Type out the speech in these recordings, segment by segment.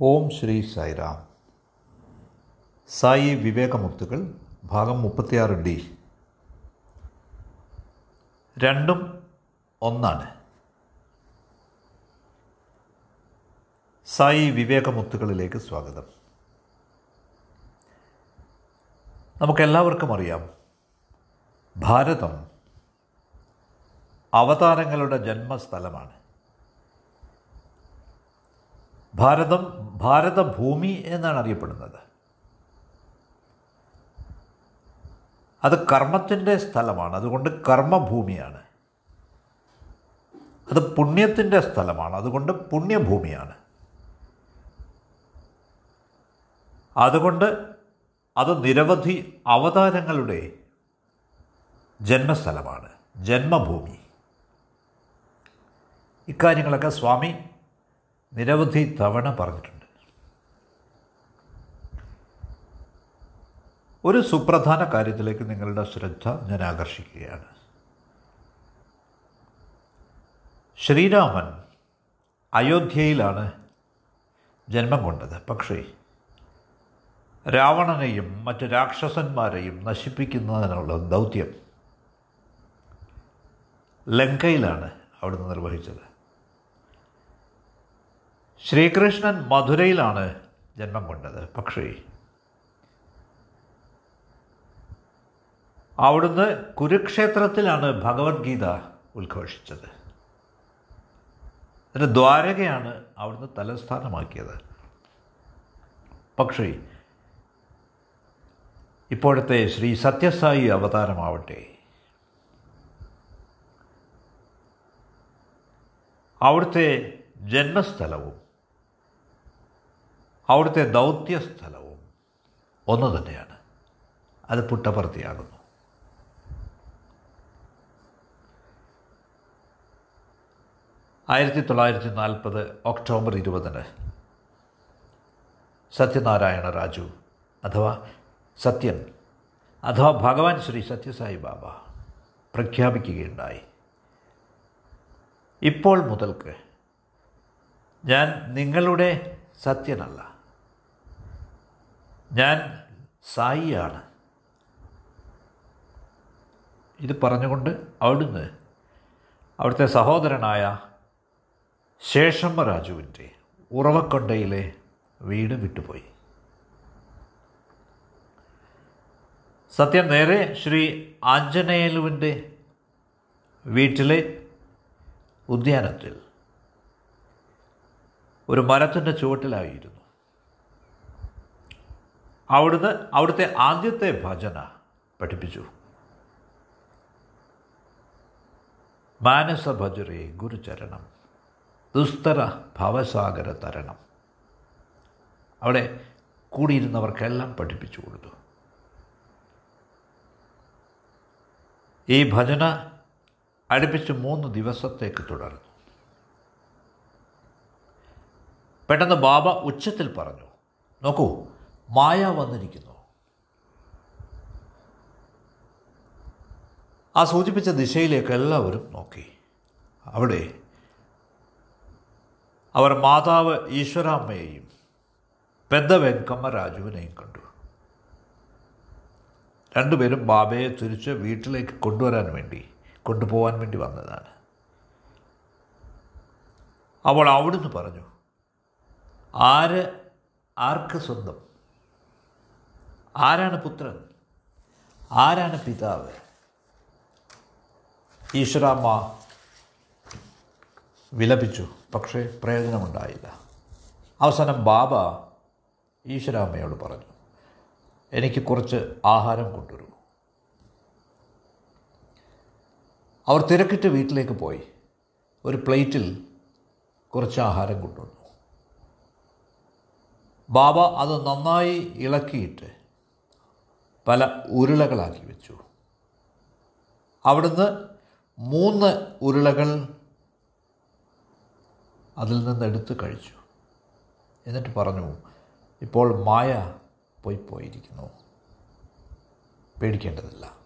ഓം ശ്രീ സായിറാം. സായി വിവേകമുക്തുകൾ ഭാഗം മുപ്പത്തിയാറ് ഡി. രണ്ടും ഒന്നാണ്. സായി വിവേകമുത്തുകളിലേക്ക് സ്വാഗതം. നമുക്കെല്ലാവർക്കും അറിയാം ഭാരതം അവതാരങ്ങളുടെ ജന്മസ്ഥലമാണ്. ഭാരതം ഭാരതഭൂമി എന്നാണ് അറിയപ്പെടുന്നത്. അത് കർമ്മത്തിന്റെ സ്ഥലമാണ്. അതുകൊണ്ട് കർമ്മഭൂമിയാണ്. അത് പുണ്യത്തിന്റെ സ്ഥലമാണ്. അതുകൊണ്ട് പുണ്യഭൂമിയാണ്. അതുകൊണ്ട് അത് നിരവധി അവതാരങ്ങളുടെ ജന്മസ്ഥലമാണ്. ജന്മഭൂമി. ഇക്കാര്യങ്ങളൊക്കെ സ്വാമി നിരവധി തവണ പറഞ്ഞിട്ടുണ്ട്. ഒരു സുപ്രധാന കാര്യത്തിലേക്ക് നിങ്ങളുടെ ശ്രദ്ധ ഞാൻ ആകർഷിക്കുകയാണ്. ശ്രീരാമൻ അയോധ്യയിലാണ് ജന്മം കൊണ്ടത്. പക്ഷേ രാവണനെയും മറ്റ് രാക്ഷസന്മാരെയും നശിപ്പിക്കുന്നതിനുള്ള ദൗത്യം ലങ്കയിലാണ് അവിടുന്ന് നിർവഹിച്ചത്. ശ്രീകൃഷ്ണൻ മധുരയിലാണ് ജന്മം കൊണ്ടത് പക്ഷേ അവിടുന്ന് കുരുക്ഷേത്രത്തിലാണ് ഭഗവത്ഗീത ഉദ്ഘോഷിച്ചത് അതിന് ദ്വാരകയാണ് അവിടുന്ന് തലസ്ഥാനമാക്കിയത്. പക്ഷേ ഇപ്പോഴത്തെ ശ്രീ സത്യസായി അവതാരമാവട്ടെ. അവിടുത്തെ ജന്മസ്ഥലവും അവിടുത്തെ ദൗത്യസ്ഥലവും ഒന്ന് തന്നെയാണ്. അത് പുട്ടപ്പർത്തിയാകുന്നു ആയിരത്തി തൊള്ളായിരത്തി നാൽപ്പത് ഒക്ടോബർ ഇരുപതിന് സത്യനാരായണ രാജു അഥവാ സത്യൻ അഥവാ ഭഗവാൻ ശ്രീ സത്യസായി ബാബ പ്രഖ്യാപിക്കുകയുണ്ടായി. ഇപ്പോൾ മുതൽക്ക് ഞാൻ നിങ്ങളുടെ സത്യനല്ല. ഞാൻ സായിയാണ്. ഇത് പറഞ്ഞുകൊണ്ട് അവിടുന്ന് അവിടുത്തെ സഹോദരനായ ശേഷമ്മ രാജുവിന്റെ ഉറവക്കൊണ്ടയിലെ വീട് വിട്ടുപോയി. സത്യം നേരെ ശ്രീ ആഞ്ജനേയലുവിന്റെ വീട്ടിലെ ഉദ്യാനത്തിൽ ഒരു മരത്തിന്റെ ചുവട്ടിലായിരുന്നു. അവിടുന്ന് അവിടുത്തെ ആദ്യത്തെ ഭജന പഠിപ്പിച്ചു. മാനസ ഭജരേ ഗുരുചരണം. ദുസ്തര ഭവസാഗര തരണം. അവിടെ കൂടിയിരുന്നവർക്കെല്ലാം പഠിപ്പിച്ചു കൊടുത്തു. ഈ ഭജന അടുപ്പിച്ച് മൂന്ന് ദിവസത്തേക്ക് തുടർന്നു. പെട്ടെന്ന് ബാബ ഉച്ചത്തിൽ പറഞ്ഞു നോക്കൂ മായ വന്നിരിക്കുന്നു. ആ സൂചിപ്പിച്ച ദിശയിലേക്ക് എല്ലാവരും നോക്കി. അവിടെ അവർ മാതാവ് ഈശ്വരാമ്മയെയും പെദ്ദ വെങ്കമ്മ രാജുവിനെയും കണ്ടു. രണ്ടുപേരും ബാബയെ തിരിച്ച് വീട്ടിലേക്ക് കൊണ്ടുവരാൻ വേണ്ടി കൊണ്ടുപോകാൻ വേണ്ടി വന്നതാണ്. അവൾ അവിടുന്ന് പറഞ്ഞു ആര് ആർക്ക് സ്വന്തം? ആരാണ് പുത്രൻ? ആരാണ് പിതാവ്? ഈശ്വരാമ്മ വിലപിച്ചു പക്ഷേ പ്രയോജനമുണ്ടായില്ല. അവസാനം ബാബ ഈശ്വരാമ്മയോട് പറഞ്ഞു എനിക്ക് കുറച്ച് ആഹാരം കൊണ്ടുവരൂ. അവർ തിരക്കിട്ട് വീട്ടിലേക്ക് പോയി. ഒരു പ്ലേറ്റിൽ കുറച്ച് ആഹാരം കൊണ്ടുവന്നു. ബാബ അത് നന്നായി ഇളക്കിയിട്ട് പല ഉരുളകളാക്കി വെച്ചു. അവിടുന്ന് മൂന്ന് ഉരുളകൾ അതിൽ നിന്ന് എടുത്തു കഴിച്ചു. എന്നിട്ട് പറഞ്ഞു ഇപ്പോൾ മായ പോയി പോയിരിക്കുന്നു. പേടിക്കേണ്ടതില്ല.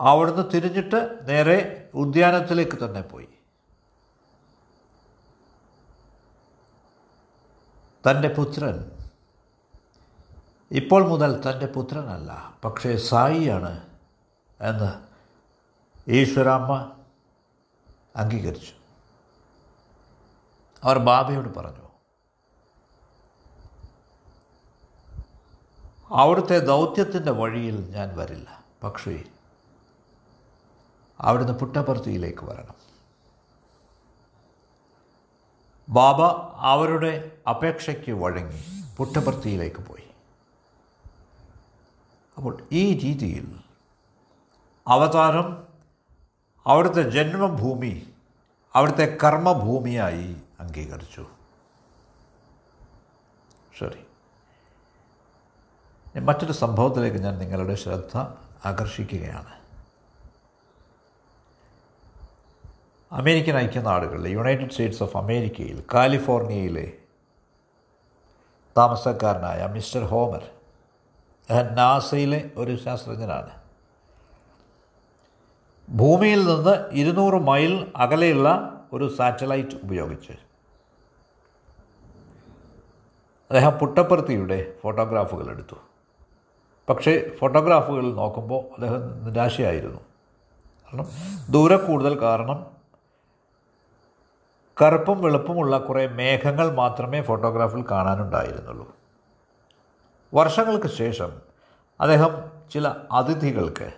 അവിടുന്ന് തിരിഞ്ഞിട്ട് നേരെ ഉദ്യാനത്തിലേക്ക് തന്നെ പോയി. തന്റെ പുത്രൻ ഇപ്പോൾ മുതൽ തന്റെ പുത്രനല്ല പക്ഷേ സായിയാണ് എന്ന് ഈശ്വരാമ്മ അംഗീകരിച്ചു. അവർ ബാബയോട് പറഞ്ഞു അവിടുത്തെ ദൗത്യത്തിന്റെ വഴിയിൽ ഞാൻ വരില്ല പക്ഷേ അവിടുന്ന് പുട്ടപ്പർത്തിയിലേക്ക് വരണം. ബാബ അവരുടെ അപേക്ഷയ്ക്ക് വഴങ്ങി പുട്ടപ്പർത്തിയിലേക്ക് പോയി. അപ്പോൾ ഈ രീതിയിൽ അവതാരം അവിടുത്തെ ജന്മഭൂമി അവിടുത്തെ കർമ്മഭൂമിയായി അംഗീകരിച്ചു. ശരി. മറ്റൊരു സംഭവത്തിലേക്ക് ഞാൻ നിങ്ങളുടെ ശ്രദ്ധ ആകർഷിക്കുകയാണ്. അമേരിക്കൻ ഐക്യനാടുകളിലെ യുണൈറ്റഡ് സ്റ്റേറ്റ്സ് ഓഫ് അമേരിക്കയിൽ കാലിഫോർണിയയിലെ താമസക്കാരനായ മിസ്റ്റർ ഹോമർ നാസയിലെ ഒരു ശാസ്ത്രജ്ഞനാണ്. ഭൂമിയിൽ നിന്ന് ഇരുന്നൂറ് മൈൽ അകലെയുള്ള ഒരു സാറ്റലൈറ്റ് ഉപയോഗിച്ച്. അദ്ദേഹം പുട്ടപ്പർത്തിയുടെ ഫോട്ടോഗ്രാഫുകൾ എടുത്തു. പക്ഷേ ഫോട്ടോഗ്രാഫുകൾ നോക്കുമ്പോൾ അദ്ദേഹം നിരാശയായിരുന്നു. കാരണം ദൂരെ കൂടുതൽ കാരണം കറുപ്പും വെളുപ്പുമുള്ള കുറേ മേഘങ്ങൾ മാത്രമേ ഫോട്ടോഗ്രാഫിൽ കാണാനുണ്ടായിരുന്നുള്ളൂ. വർഷങ്ങൾക്ക് ശേഷം അദ്ദേഹം ചില അതിഥികൾക്ക്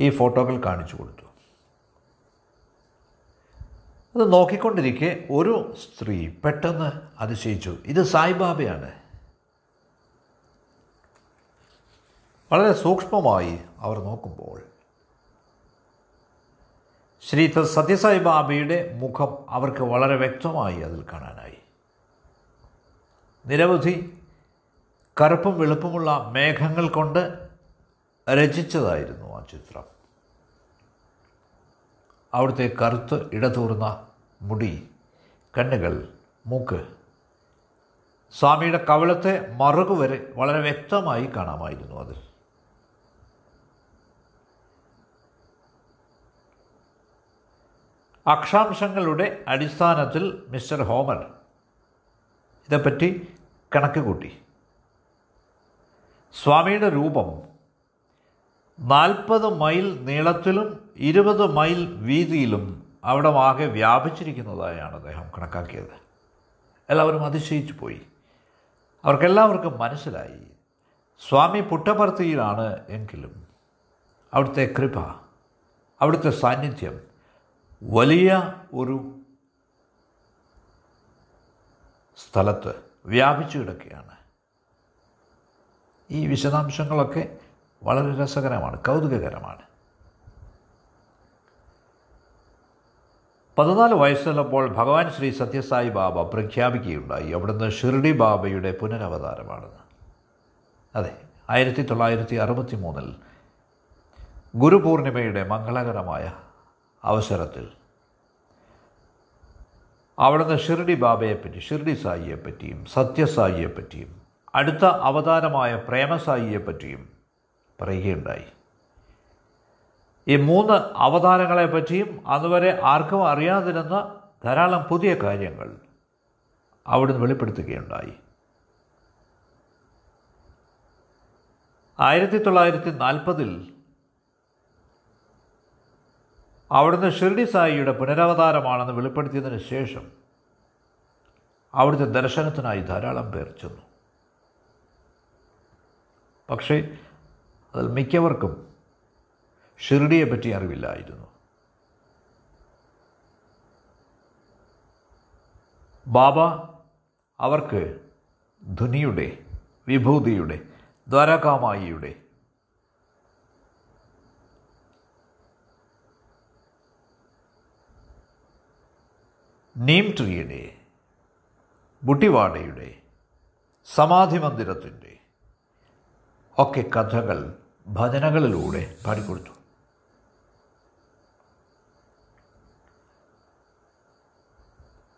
ഈ ഫോട്ടോകൾ കാണിച്ചു കൊടുത്തു. അത് നോക്കിക്കൊണ്ടിരിക്കെ ഒരു സ്ത്രീ പെട്ടെന്ന് അതിശയിച്ചു ഇത് സായിബാബയാണ്. വളരെ സൂക്ഷ്മമായി അവർ നോക്കുമ്പോൾ ശ്രീ സത്യസായി ബാബയുടെ മുഖം അവർക്ക് വളരെ വ്യക്തമായി അതിൽ കാണാനായി. നിരവധി കറുപ്പും വെളുപ്പുമുള്ള മേഘങ്ങൾ കൊണ്ട് രചിച്ചതായിരുന്നു ആ ചിത്രം. അവിടുത്തെ കറുത്ത് ഇടതൂർന്ന മുടി കണ്ണുകൾ മൂക്ക് സ്വാമിയുടെ കവളത്തെ മറുകു വരെ വളരെ വ്യക്തമായി കാണാമായിരുന്നു അതിൽ. അക്ഷാംശങ്ങളുടെ അടിസ്ഥാനത്തിൽ മിസ്റ്റർ ഹോമർ ഇതേപ്പറ്റി കണക്ക് കൂട്ടി. സ്വാമിയുടെ രൂപം നാൽപ്പത് മൈൽ നീളത്തിലും ഇരുപത് മൈൽ വീതിയിലും അവിടെ ആകെ വ്യാപിച്ചിരിക്കുന്നതായാണ് അദ്ദേഹം കണക്കാക്കിയത്. എല്ലാവരും അതിശയിച്ചു പോയി. അവർക്കെല്ലാവർക്കും മനസ്സിലായി. സ്വാമി പുട്ടപർത്തിയിലാണ് എങ്കിലും അവിടുത്തെ കൃപ അവിടുത്തെ സാന്നിധ്യം വലിയ ഒരു സ്ഥലത്ത് വ്യാപിച്ചു കിടക്കുകയാണ്. ഈ വിശദാംശങ്ങളൊക്കെ വളരെ രസകരമാണ് കൗതുകകരമാണ്. പതിനാല് വയസ്സുള്ളപ്പോൾ ഭഗവാൻ ശ്രീ സത്യസായി ബാബ പ്രഖ്യാപിക്കുകയുണ്ടായി. അവിടുന്ന് ഷിർഡി ബാബയുടെ പുനരവതാരമാണെന്ന്. അതെ ആയിരത്തി തൊള്ളായിരത്തി അറുപത്തി മൂന്നിൽ ഗുരുപൂർണിമയുടെ മംഗളകരമായ അവസരത്തിൽ അവിടുന്ന് ഷിർഡി ബാബയെപ്പറ്റി ഷിർഡി സായിയെപ്പറ്റിയും സത്യസായിയെപ്പറ്റിയും അടുത്ത അവതാരമായ പ്രേമസായിയെ പ്രേമസായിയെപ്പറ്റിയും പറയുകയുണ്ടായി. ഈ മൂന്ന് അവതാരങ്ങളെപ്പറ്റിയും അതുവരെ ആർക്കും അറിയാതിരുന്ന ധാരാളം പുതിയ കാര്യങ്ങൾ അവിടുന്ന് വെളിപ്പെടുത്തുകയുണ്ടായി. ആയിരത്തി തൊള്ളായിരത്തി നാൽപ്പതിൽ അവിടുന്ന് ഷിർഡി സായിയുടെ പുനരവതാരമാണെന്ന് വെളിപ്പെടുത്തിയതിന് ശേഷം അവിടുത്തെ ദർശനത്തിനായി ധാരാളം പേർ ചെന്നു. പക്ഷേ അതിൽ മിക്കവർക്കും ഷിർഡിയെ പറ്റി അറിവില്ലായിരുന്നു. ബാബ അവർക്ക് ധുനിയുടെ വിഭൂതിയുടെ ദ്വാരകാമായിയുടെ നീം ട്രീയുടെ ബുട്ടിവാടയുടെ സമാധി മന്ദിരത്തിന്റെ ഒക്കെ കഥകൾ ഭജനകളിലൂടെ പാടിക്കൊടുത്തു.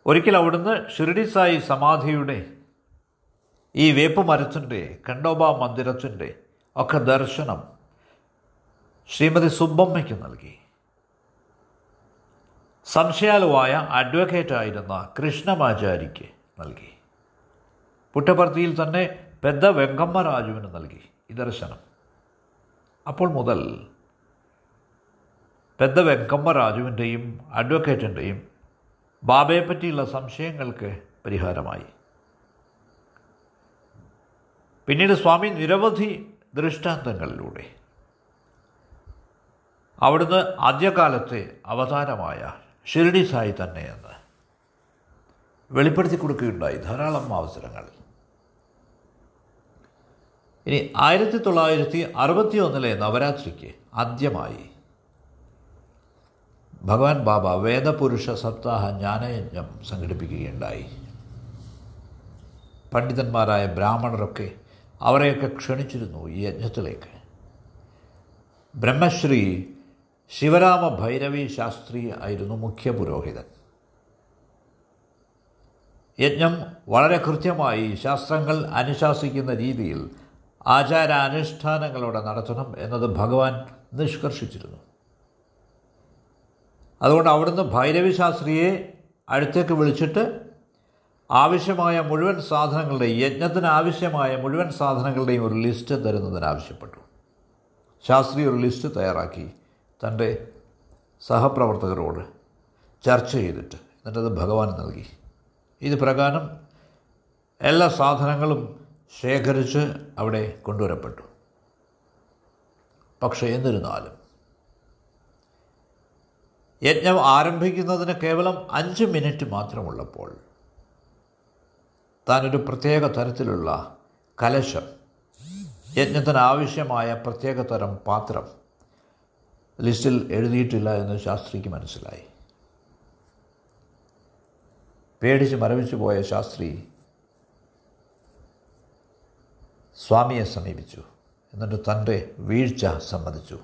ഒരിക്കൽ അവിടുന്ന് ഷിർഡി സായി സമാധിയുടെ ഈ വേപ്പ് മരത്തിന്റെ കണ്ടോബ മന്ദിരത്തിന്റെ ഒക്കെ ദർശനം ശ്രീമതി സുബ്ബമ്മയ്ക്ക് നൽകി. സംശയാലുവായ അഡ്വക്കേറ്റ് ആയിരുന്ന കൃഷ്ണമാചാരിക്ക് നൽകി. പുട്ടപ്പർത്തിയിൽ തന്നെ പെദ്ദ വെങ്കമ്മ രാജുവിന് നൽകി. ദർശനം അപ്പോൾ മുതൽ പെദ്ദ വെങ്കമ്മ രാജുവിന്റെയും അഡ്വക്കേറ്റിന്റെയും ബാബയെപ്പറ്റിയുള്ള സംശയങ്ങൾക്ക് പരിഹാരമായി. പിന്നീട് സ്വാമി നിരവധി ദൃഷ്ടാന്തങ്ങളിലൂടെ. അവിടുന്ന് ആദ്യകാലത്തെ അവതാരമായ ഷിർഡി സായി തന്നെയെന്ന് വെളിപ്പെടുത്തി കൊടുക്കുകയുണ്ടായി ധാരാളം അവസരങ്ങൾ ഇനി ആയിരത്തി തൊള്ളായിരത്തി അറുപത്തി ഒന്നിലെ നവരാത്രിക്ക് ആദ്യമായി ഭഗവാൻ ബാബ വേദപുരുഷ സപ്താഹ ജ്ഞാനയജ്ഞം സംഘടിപ്പിക്കുകയുണ്ടായി. പണ്ഡിതന്മാരായ ബ്രാഹ്മണരൊക്കെ അവരെയൊക്കെ ക്ഷണിച്ചിരുന്നു ഈ യജ്ഞത്തിലേക്ക്. ബ്രഹ്മശ്രീ ശിവരാമ ഭൈരവി ശാസ്ത്രി ആയിരുന്നു മുഖ്യ പുരോഹിതൻ. യജ്ഞം വളരെ കൃത്യമായി ശാസ്ത്രങ്ങൾ അനുശാസിക്കുന്ന രീതിയിൽ ആചാരാനുഷ്ഠാനങ്ങളോടെ നടത്തണം എന്നത് ഭഗവാൻ നിഷ്കർഷിച്ചിരുന്നു. അതുകൊണ്ട് അവിടുന്ന് ഭൈരവി ശാസ്ത്രിയെ അടുത്തേക്ക് വിളിച്ചിട്ട് ആവശ്യമായ മുഴുവൻ സാധനങ്ങളുടെയും യജ്ഞത്തിന് ആവശ്യമായ മുഴുവൻ സാധനങ്ങളുടെയും ഒരു ലിസ്റ്റ് തരുന്നതിന് ആവശ്യപ്പെട്ടു. ശാസ്ത്രി ഒരു ലിസ്റ്റ് തയ്യാറാക്കി തന്റെ സഹപ്രവർത്തകരോട് ചർച്ച ചെയ്തിട്ട് എന്നിട്ടത് ഭഗവാൻ നൽകി. ഇത് പ്രകാരം എല്ലാ സാധനങ്ങളും ശേഖരിച്ച് അവിടെ കൊണ്ടുവരപ്പെട്ടു. പക്ഷേ എന്നിരുന്നാലും യജ്ഞം ആരംഭിക്കുന്നതിന് കേവലം അഞ്ച് മിനിറ്റ് മാത്രമുള്ളപ്പോൾ താനൊരു പ്രത്യേക തരത്തിലുള്ള കലശം യജ്ഞത്തിന് ആവശ്യമായ പ്രത്യേക തരം പാത്രം ലിസ്റ്റിൽ എഴുതിയിട്ടില്ല എന്ന് ശാസ്ത്രിക്ക് മനസ്സിലായി. പേടിച്ച് മരവിച്ചു പോയ ശാസ്ത്രി സ്വാമിയെ സമീപിച്ചു. എന്നിട്ട് തന്റെ വീഴ്ച സമ്മതിച്ചു.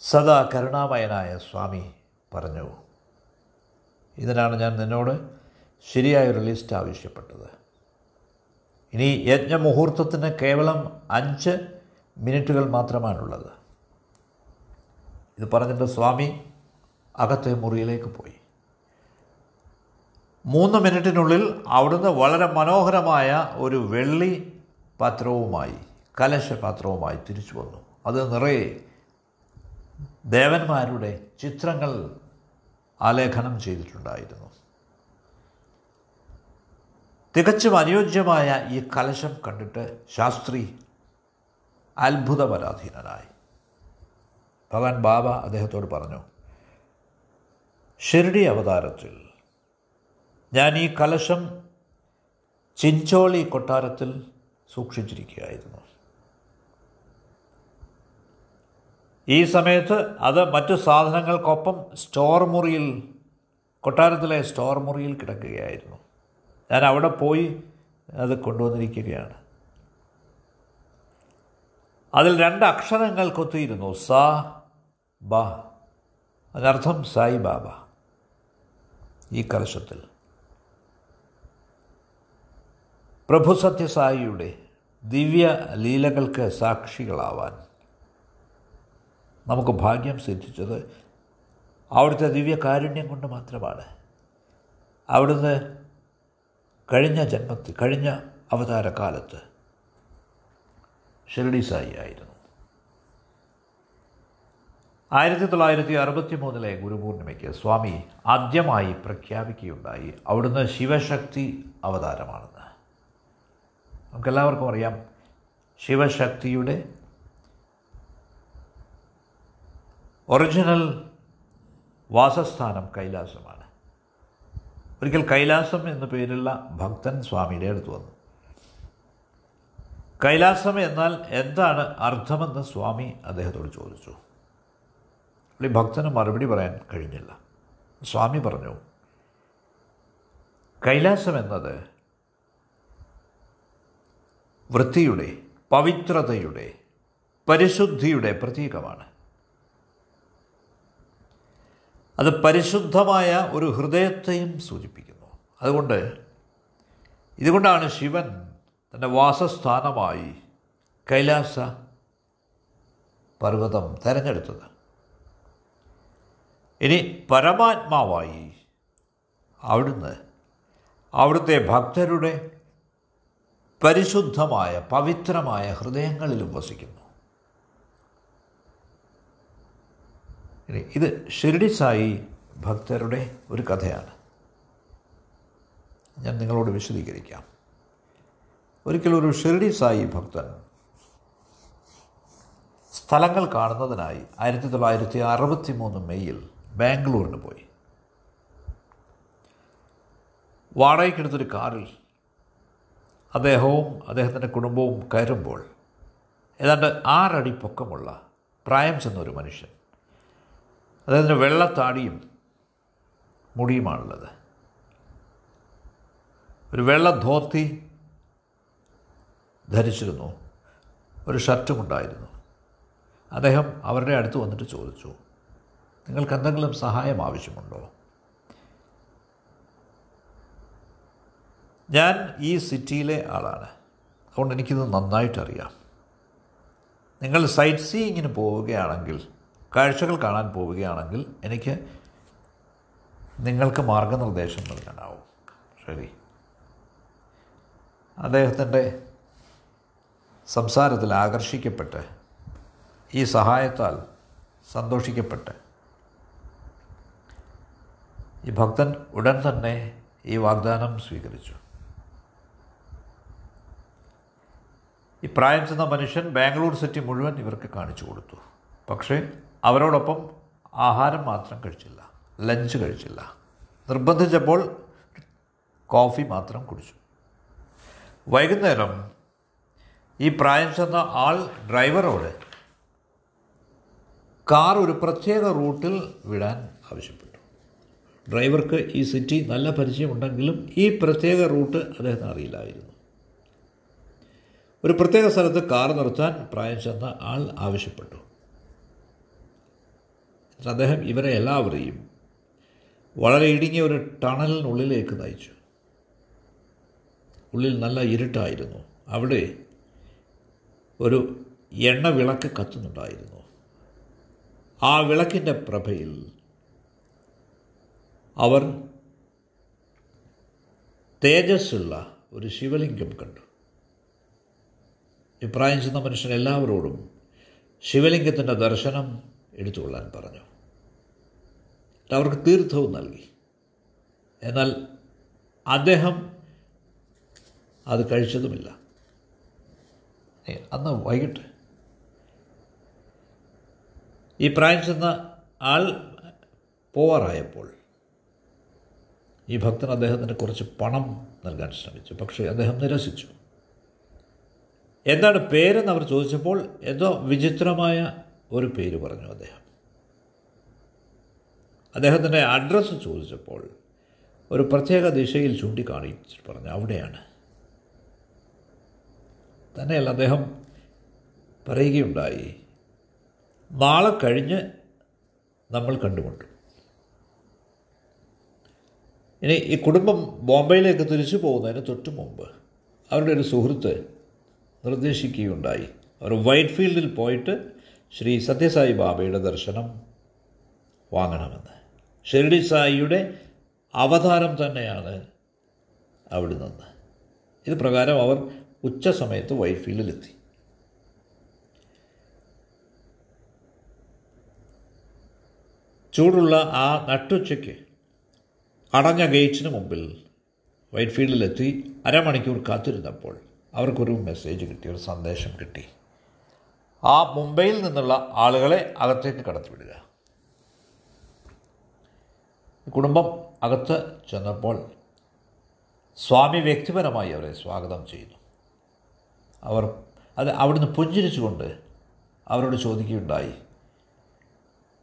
സദാ കരുണാമയനായ സ്വാമി പറഞ്ഞു ഇതിനാണ് ഞാൻ നിന്നോട് ശരിയായൊരു ലിസ്റ്റ് ആവശ്യപ്പെട്ടത്. ഇനി യജ്ഞമുഹൂർത്തത്തിന് കേവലം അഞ്ച് മിനിറ്റുകൾ മാത്രമാണുള്ളത്. ഇത് പറഞ്ഞിട്ട് സ്വാമി അകത്തെ മുറിയിലേക്ക് പോയി. മൂന്ന് മിനിറ്റിനുള്ളിൽ അവിടുന്ന് വളരെ മനോഹരമായ ഒരു വെള്ളി പാത്രവുമായി കലശപാത്രവുമായി തിരിച്ചു വന്നു. അത് നിറയെ ദേവന്മാരുടെ ചിത്രങ്ങൾ ആലേഖനം ചെയ്തിട്ടുണ്ടായിരുന്നു. തികച്ചും അനുയോജ്യമായ ഈ കലശം കണ്ടിട്ട് ശാസ്ത്രി അത്ഭുതപരാധീനനായി. ഭഗവാൻ ബാബ അദ്ദേഹത്തോട് പറഞ്ഞു ഷിർഡി അവതാരത്തിൽ ഞാൻ ഈ കലശം ചിഞ്ചോളി കൊട്ടാരത്തിൽ സൂക്ഷിച്ചിരിക്കുകയായിരുന്നു. ഈ സമയത്ത് അത് മറ്റു സാധനങ്ങൾക്കൊപ്പം സ്റ്റോർ മുറിയിൽ കൊട്ടാരത്തിലെ സ്റ്റോർ മുറിയിൽ കിടക്കുകയായിരുന്നു. ഞാൻ അവിടെ പോയി അത് കൊണ്ടുവന്നിരിക്കുകയാണ്. അതിൽ രണ്ട് അക്ഷരങ്ങൾ കൊത്തിയിരുന്നു. സ ബ. അതിനർത്ഥം സായി ബാബ. ഈ കലശത്തിൽ. പ്രഭു സത്യസായിയുടെ ദിവ്യ ലീലകൾക്ക് സാക്ഷികളാവാൻ നമുക്ക് ഭാഗ്യം സിദ്ധിച്ചത് അവിടുത്തെ ദിവ്യ കാരുണ്യം കൊണ്ട് മാത്രമാണ്. അവിടുന്ന് കഴിഞ്ഞ ജന്മത്തിൽ കഴിഞ്ഞ അവതാരകാലത്ത് ഷിർഡി സായി ആയിരുന്നു. ആയിരത്തി തൊള്ളായിരത്തി അറുപത്തി മൂന്നിലെ ഗുരുപൂർണിമയ്ക്ക് സ്വാമി ആദ്യമായി പ്രഖ്യാപിക്കുകയുണ്ടായി. അവിടുന്ന് ശിവശക്തി അവതാരമാണെന്ന്. നമുക്കെല്ലാവർക്കും അറിയാം. ശിവശക്തിയുടെ ഒറിജിനൽ വാസസ്ഥാനം കൈലാസമാണ്. ഒരിക്കൽ കൈലാസം എന്ന പേരുള്ള ഭക്തൻ സ്വാമിയുടെ അടുത്ത് വന്നു. കൈലാസം എന്നാൽ എന്താണ് അർത്ഥമെന്ന് സ്വാമി അദ്ദേഹത്തോട് ചോദിച്ചു. ഈ ഭക്തന് മറുപടി പറയാൻ കഴിഞ്ഞില്ല. സ്വാമി പറഞ്ഞു കൈലാസം എന്നത് വൃത്തിയുടെ പവിത്രതയുടെ പരിശുദ്ധിയുടെ പ്രതീകമാണ്. അത് പരിശുദ്ധമായ ഒരു ഹൃദയത്തെയും സൂചിപ്പിക്കുന്നു. അതുകൊണ്ട് ഇതുകൊണ്ടാണ് ശിവൻ തന്റെ വാസസ്ഥാനമായി കൈലാസ പർവതം തിരഞ്ഞെടുത്തത്. ഇനി പരമാത്മാവായി അവിടുന്ന് അവിടുത്തെ ഭക്തരുടെ പരിശുദ്ധമായ പവിത്രമായ ഹൃദയങ്ങളിലും വസിക്കുന്നു ഇത് ഷിർഡി സായി ഭക്തരുടെ ഒരു കഥയാണ്. ഞാൻ നിങ്ങളോട് വിശദീകരിക്കാം. ഒരിക്കലൊരു ഷിർഡി സായി ഭക്തൻ സ്ഥലങ്ങൾ കാണുന്നതിനായി ആയിരത്തി തൊള്ളായിരത്തി അറുപത്തി മൂന്ന് മെയ്യിൽ ബാംഗ്ലൂരിന് പോയി. വാടകയ്ക്കെടുത്തൊരു കാറിൽ അദ്ദേഹവും അദ്ദേഹത്തിന്റെ കുടുംബവും കയറുമ്പോൾ ഏതാണ്ട് ആറടി പൊക്കമുള്ള പ്രായം ചെന്നൊരു മനുഷ്യൻ. അദ്ദേഹത്തിന് വെള്ളത്താടിയും മുടിയുമാണുള്ളത്. ഒരു വെള്ള ധോത്തി ധരിച്ചിരുന്നു. ഒരു ഷർട്ടും ഉണ്ടായിരുന്നു അദ്ദേഹം അവരുടെ അടുത്ത് വന്നിട്ട് ചോദിച്ചു നിങ്ങൾക്ക് എന്തെങ്കിലും സഹായം ആവശ്യമുണ്ടോ? ഞാൻ ഈ സിറ്റിയിലെ ആളാണ്. അതുകൊണ്ട് എനിക്കിത് നന്നായിട്ടറിയാം. നിങ്ങൾ സൈറ്റ് സീയിങ്ങിന് പോവുകയാണെങ്കിൽ കാഴ്ചകൾ കാണാൻ പോവുകയാണെങ്കിൽ എനിക്ക് നിങ്ങൾക്ക് മാർഗനിർദ്ദേശം നൽകാനാവും. ശരി. അദ്ദേഹത്തിന്റെ സംസാരത്തിൽ ആകർഷിക്കപ്പെട്ട് ഈ സഹായത്താൽ സന്തോഷിക്കപ്പെട്ട് ഈ ഭക്തൻ ഉടൻ തന്നെ ഈ വാഗ്ദാനം സ്വീകരിച്ചു. ഈ പ്രായം ചെന്ന മനുഷ്യൻ ബാംഗ്ലൂർ സിറ്റി മുഴുവൻ ഇവർക്ക് കാണിച്ചു കൊടുത്തു. പക്ഷേ അവരോടൊപ്പം ആഹാരം മാത്രം കഴിച്ചില്ല ലഞ്ച് കഴിച്ചില്ല. നിർബന്ധിച്ചപ്പോൾ കോഫി മാത്രം കുടിച്ചു. വൈകുന്നേരം ഈ പ്രായം ചെന്ന ആൾ ഡ്രൈവറോട് കാർ ഒരു പ്രത്യേക റൂട്ടിൽ വിടാൻ ആവശ്യപ്പെട്ടു. ഡ്രൈവർക്ക് ഈ സിറ്റി നല്ല പരിചയമുണ്ടെങ്കിലും ഈ പ്രത്യേക റൂട്ട് അദ്ദേഹത്തിന് അറിയില്ലായിരുന്നു. ഒരു പ്രത്യേക സ്ഥലത്ത് കാർ നിർത്താൻ പ്രായം ചെന്ന ആൾ ആവശ്യപ്പെട്ടു. അദ്ദേഹം ഇവരെ എല്ലാവരെയും വളരെ ഇടുങ്ങിയ ഒരു ടണലിനുള്ളിലേക്ക് നയിച്ചു. ഉള്ളിൽ നല്ല ഇരുട്ടായിരുന്നു. അവിടെ ഒരു എണ്ണ വിളക്ക് കത്തുന്നുണ്ടായിരുന്നു. ആ വിളക്കിന്റെ പ്രഭയിൽ അവർ തേജസ്സുള്ള ഒരു ശിവലിംഗം കണ്ടു. ഇപ്രായം ചെന്ന മനുഷ്യൻ എല്ലാവരോടും ശിവലിംഗത്തിന്റെ ദർശനം എടുത്തുകൊള്ളാൻ പറഞ്ഞു. അവർക്ക് തീർത്ഥവും നൽകി. എന്നാൽ അദ്ദേഹം അത് കഴിച്ചതുമില്ല. അന്ന് വൈകിട്ട് ഈ പ്രായം ചെന്ന ആൾ പോവാറായപ്പോൾ ഈ ഭക്തൻ അദ്ദേഹത്തിന് കുറച്ച് പണം നൽകാൻ ശ്രമിച്ചു. പക്ഷേ അദ്ദേഹം നിരസിച്ചു. എന്താണ് പേരെന്ന് അവർ ചോദിച്ചപ്പോൾ എന്തോ വിചിത്രമായ ഒരു പേര് പറഞ്ഞു അദ്ദേഹം. അദ്ദേഹത്തിന്റെ അഡ്രസ്സ് ചോദിച്ചപ്പോൾ ഒരു പ്രത്യേക ദിശയിൽ ചൂണ്ടിക്കാണിച്ച് പറഞ്ഞു അവിടെയാണ്. തന്നെയല്ല അദ്ദേഹം പറയുകയുണ്ടായി നാളെ കഴിഞ്ഞ് നമ്മൾ കണ്ടുമുട്ടും. ഇനി ഈ കുടുംബം ബോംബെയിലേക്ക് തിരിച്ചു പോകുന്നതിന് തൊട്ട് മുമ്പ് അവരുടെ ഒരു സുഹൃത്ത് നിർദ്ദേശിക്കുകയുണ്ടായി. അവർ വൈറ്റ് ഫീൽഡിൽ പോയിട്ട് ശ്രീ സത്യസായി ബാബയുടെ ദർശനം വാങ്ങണമെന്ന്. ഷിർഡി സായിയുടെ അവതാരം തന്നെയാണ് അവിടെ നിന്ന് ഇത് പ്രകാരം അവർ ഉച്ച സമയത്ത് വൈറ്റ് ഫീൽഡിലെത്തി ചൂടുള്ള ആ നട്ടുച്ചയ്ക്ക് അടഞ്ഞ ഗേറ്റിന് മുമ്പിൽ വൈറ്റ് ഫീൽഡിലെത്തി അരമണിക്കൂർ കാത്തിരുന്നപ്പോൾ അവർക്കൊരു മെസ്സേജ് കിട്ടി ഒരു സന്ദേശം കിട്ടി. ആ മുംബൈയിൽ നിന്നുള്ള ആളുകളെ അകത്തേക്ക് കടത്തിവിടുക. കുടുംബം അകത്ത് ചെന്നപ്പോൾ സ്വാമി വ്യക്തിപരമായി അവരെ സ്വാഗതം ചെയ്യുന്നു. അവർ അത് അവിടുന്ന് പുഞ്ചിരിച്ചുകൊണ്ട് അവരോട് ചോദിക്കുകയുണ്ടായി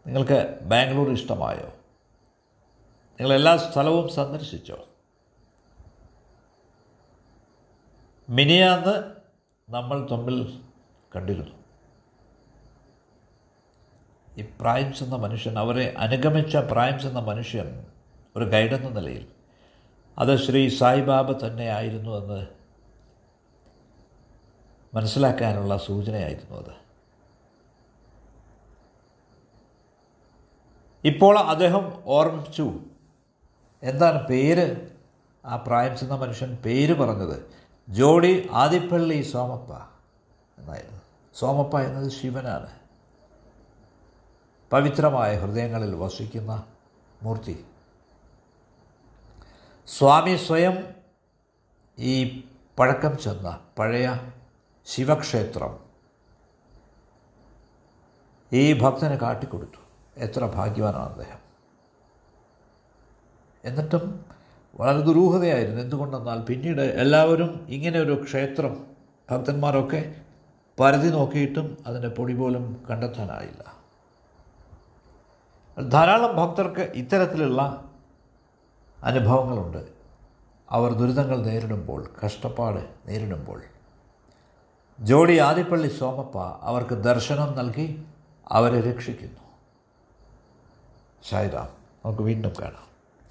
നിങ്ങൾക്ക് ബാംഗ്ലൂർ ഇഷ്ടമായോ? നിങ്ങൾ എല്ലാ സ്ഥലവും സന്ദർശിച്ചോ? മിനിയാന്ന് നമ്മൾ തമ്മിൽ കണ്ടിരുന്നു. ഈ പ്രായം എന്ന മനുഷ്യൻ അവരെ അനുഗമിച്ച പ്രായം എന്ന മനുഷ്യൻ ഒരു ഗൈഡെന്ന നിലയിൽ അത് ശ്രീ സായിബാബ തന്നെ ആയിരുന്നു എന്ന് മനസ്സിലാക്കാനുള്ള സൂചനയായിരുന്നു അത്. ഇപ്പോൾ അദ്ദേഹം ഓർമ്മിച്ചു. എന്താണ് പേര്? ആ പ്രായം ചെന്ന മനുഷ്യൻ പേര് പറഞ്ഞത്. ജോഡി ആദിപ്പള്ളി സോമപ്പ എന്നായിരുന്നു. സോമപ്പ എന്നത് ശിവനാണ്. പവിത്രമായ ഹൃദയങ്ങളിൽ വസിക്കുന്ന മൂർത്തി. സ്വാമി സ്വയം ഈ പഴക്കം ചെന്ന പഴയ ശിവക്ഷേത്രം ഈ ഭക്തന് കാട്ടിക്കൊടുത്തു. എത്ര ഭാഗ്യവാനാണ് അദ്ദേഹം. എന്നിട്ടും വളരെ ദുരൂഹതയായിരുന്നു. എന്തുകൊണ്ടെന്നാൽ പിന്നീട് എല്ലാവരും ഇങ്ങനെ ഒരു ക്ഷേത്രം ഭക്തന്മാരൊക്കെ പരതി നോക്കിയിട്ടും അതിന്റെ പൊടി പോലും കണ്ടെത്താനായില്ല. ധാരാളം ഭക്തർക്ക് ഇത്തരത്തിലുള്ള അനുഭവങ്ങളുണ്ട്. അവർ ദുരിതങ്ങൾ നേരിടുമ്പോൾ കഷ്ടപ്പാട് നേരിടുമ്പോൾ. ജോഡി ആദിപ്പള്ളി സോമപ്പ അവർക്ക് ദർശനം നൽകി അവരെ രക്ഷിക്കുന്നു. സായിറാം നമുക്ക് വീണ്ടും കാണാം.